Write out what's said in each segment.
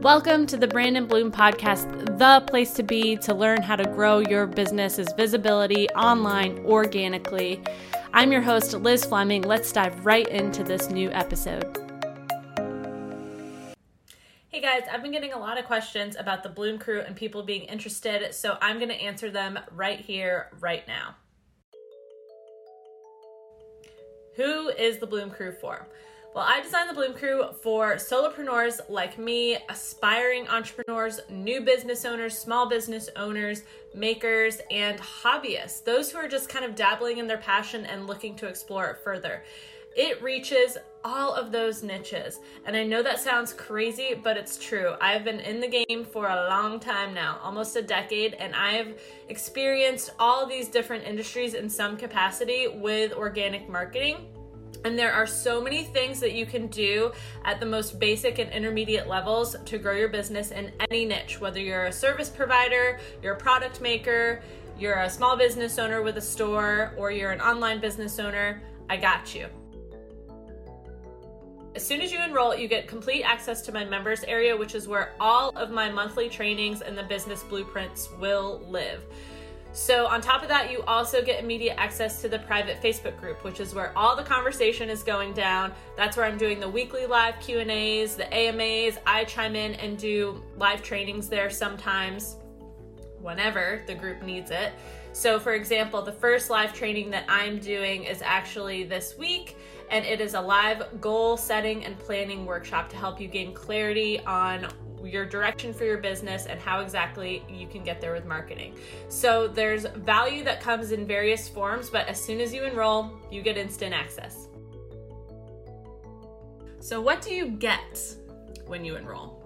Welcome to the Brand and Bloom Podcast, the place to be to learn how to grow your business's visibility online organically. I'm your host, Liz Fleming. Let's dive right into this new episode. Hey guys, I've been getting a lot of questions about the Bloom crew and people being interested, so I'm going to answer them right here, right now. Who is the Bloom crew for? Well, I designed the Bloom Crew for solopreneurs like me, aspiring entrepreneurs, new business owners, small business owners, makers, and hobbyists. Those who are just kind of dabbling in their passion and looking to explore it further. It reaches all of those niches. And I know that sounds crazy, but it's true. I've been in the game for a long time now, almost a decade, and I've experienced all these different industries in some capacity with organic marketing and there are so many things that you can do at the most basic and intermediate levels to grow your business in any niche, whether you're a service provider, you're a product maker, you're a small business owner with a store, or you're an online business owner. I got you. As soon as you enroll, you get complete access to my members area, which is where all of my monthly trainings and the business blueprints will live. So on top of that, you also get immediate access to the private Facebook group, which is where all the conversation is going down. That's where I'm doing the weekly live Q&As, the AMAs. I chime in and do live trainings there sometimes whenever the group needs it. So for example, the first live training that I'm doing is actually this week and it is a live goal setting and planning workshop to help you gain clarity on your direction for your business and how exactly you can get there with marketing. So there's value that comes in various forms, but as soon as you enroll, you get instant access. So what do you get when you enroll?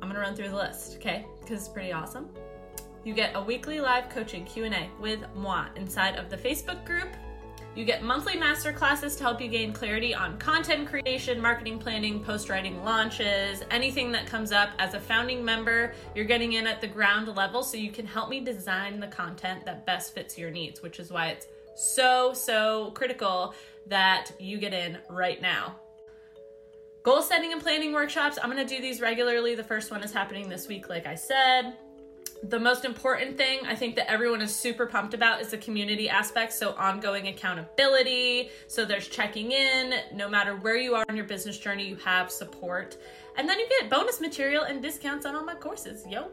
I'm to run through the list, okay? Cuz it's pretty awesome. You get a weekly live coaching Q&A with moi inside of the Facebook group you get monthly master classes to help you gain clarity on content creation, marketing planning, post writing launches, anything that comes up. As a founding member, you're getting in at the ground level so you can help me design the content that best fits your needs, which is why it's so, so critical that you get in right now. Goal setting and planning workshops. I'm going to do these regularly. The first one is happening this week, like I said the most important thing I think that everyone is super pumped about is the community aspect. So, ongoing accountability. So, there's checking in. No matter where you are in your business journey, you have support. And then you get bonus material and discounts on all my courses. Yo.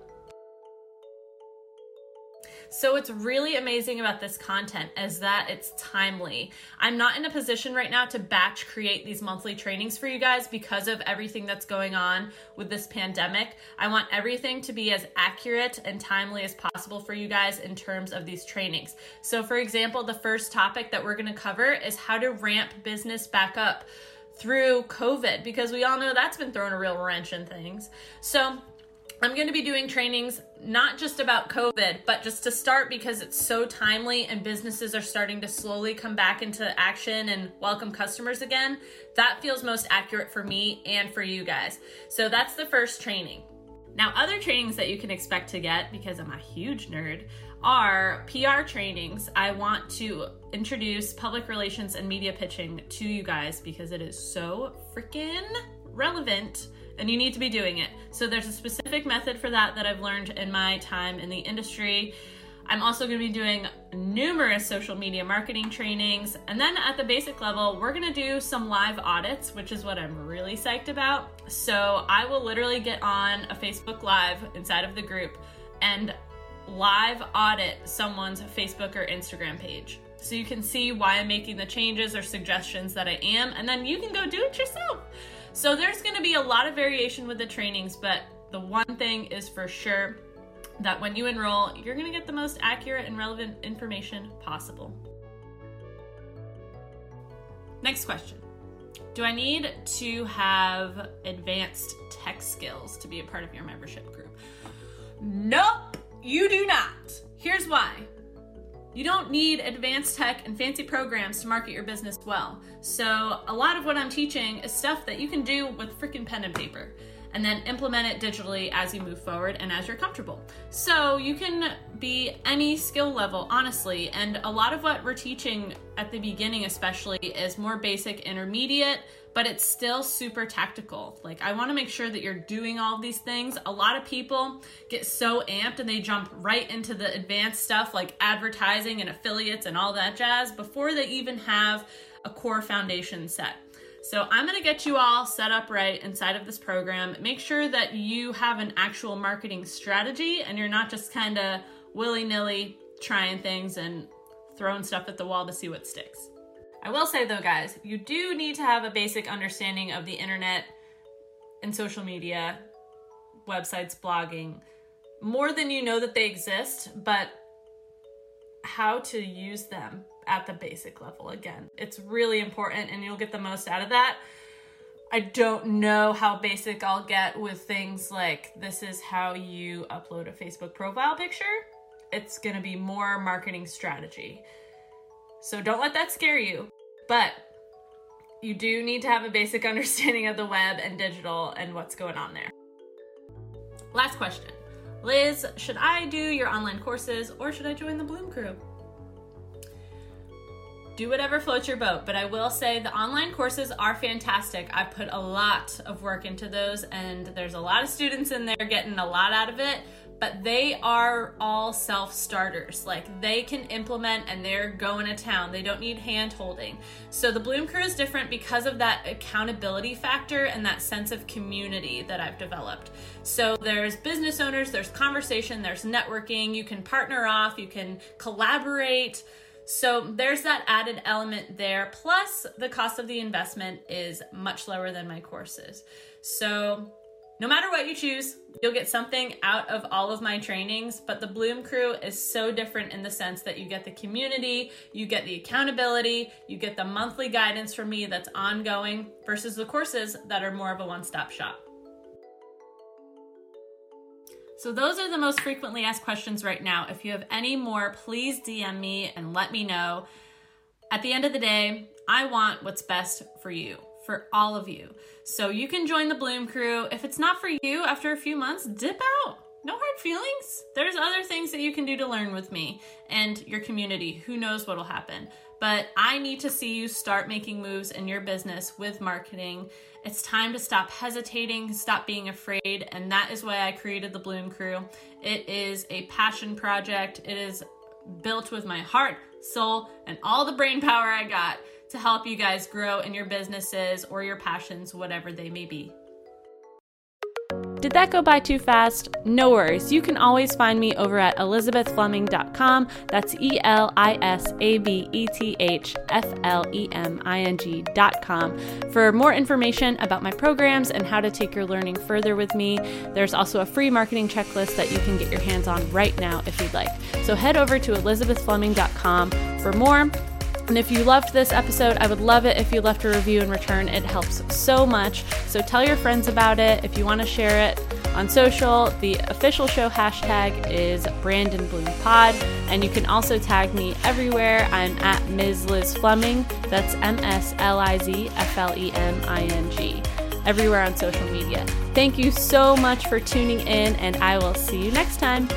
So what's really amazing about this content is that it's timely. I'm not in a position right now to batch create these monthly trainings for you guys because of everything that's going on with this pandemic. I want everything to be as accurate and timely as possible for you guys in terms of these trainings. So for example, the first topic that we're to cover is how to ramp business back up through COVID because we all know that's been throwing a real wrench in things. So I'm going to be doing trainings not just about COVID, but just to start because it's so timely and businesses are starting to slowly come back into action and welcome customers again. That feels most accurate for me and for you guys. So that's the first training. Now, other trainings that you can expect to get, because I'm a huge nerd, are PR trainings. I want to introduce public relations and media pitching to you guys because it is so freaking relevant and you need to be doing it. So there's a specific method for that that I've learned in my time in the industry. I'm also going to be doing numerous social media marketing trainings. And then at the basic level, we're going to do some live audits, which is what I'm really psyched about. So I will literally get on a Facebook Live inside of the group and live audit someone's Facebook or Instagram page. So you can see why I'm making the changes or suggestions that I am, and then you can go do it yourself. So there's going to be a lot of variation with the trainings, but the one thing is for sure that when you enroll, you're going to get the most accurate and relevant information possible. Next question. Do I need to have advanced tech skills to be a part of your membership group? Nope, you do not. Here's why. You don't need advanced tech and fancy programs to market your business well. So, a lot of what I'm teaching is stuff that you can do with freaking pen and paper and then implement it digitally as you move forward and as you're comfortable. So, you can be any skill level, honestly. And a lot of what we're teaching at the beginning, especially, is more basic, intermediate, but it's still super tactical. Like, I want to make sure that you're doing all these things. A lot of people get so amped and they jump right into the advanced stuff like advertising and affiliates and all that jazz before they even have a core foundation set. So, I'm going to get you all set up right inside of this program. Make sure that you have an actual marketing strategy and you're not just kind of willy nilly trying things and throwing stuff at the wall to see what sticks. I will say though, guys, you do need to have a basic understanding of the internet and social media, websites, blogging, more than you know that they exist, but how to use them at the basic level again. It's really important and you'll get the most out of that. I don't know how basic I'll get with things like this is how you upload a Facebook profile picture. It's going to be more marketing strategy. So don't let that scare you. But you do need to have a basic understanding of the web and digital and what's going on there. Last question. Liz, should I do your online courses or should I join the Bloom crew? Do whatever floats your boat, but I will say the online courses are fantastic. I put a lot of work into those, and there's a lot of students in there getting a lot out of it but they are all self starters. Like they can implement and they're going to town. They don't need hand holding. So the Bloom Crew is different because of that accountability factor and that sense of community that I've developed. So there's business owners, there's conversation, there's networking. You can partner off, you can collaborate. So there's that added element there. Plus, the cost of the investment is much lower than my courses. So no matter what you choose, you'll get something out of all of my trainings, but the Bloom Crew is so different in the sense that you get the community, you get the accountability, you get the monthly guidance from me that's ongoing versus the courses that are more of a one stop shop. So, those are the most frequently asked questions right now. If you have any more, please DM me and let me know. At the end of the day, I want what's best for you for all of you. So you can join the Bloom crew. If it's not for you after a few months, dip out. No hard feelings. There's other things that you can do to learn with me and your community. Who knows what'll happen. But I need to see you start making moves in your business with marketing. It's time to stop hesitating, stop being afraid, and that is why I created the Bloom Crew. It is a passion project. It is built with my heart, soul, and all the brain power I got to help you guys grow in your businesses or your passions, whatever they may be. Did that go by too fast? No worries. You can always find me over at elisabethfleming.com. That's E L I S A B E T H F L E M I N G.com for more information about my programs and how to take your learning further with me. There's also a free marketing checklist that you can get your hands on right now if you'd like. So head over to elisabethfleming.com for more. And if you loved this episode, I would love it if you left a review in return. It helps so much. So tell your friends about it. If you want to share it on social, the official show hashtag is Brand and Bloom Pod. And you can also tag me everywhere. I'm at Ms. Liz Fleming. That's M S L I Z F L E M I N G. Everywhere on social media. Thank you so much for tuning in, and I will see you next time.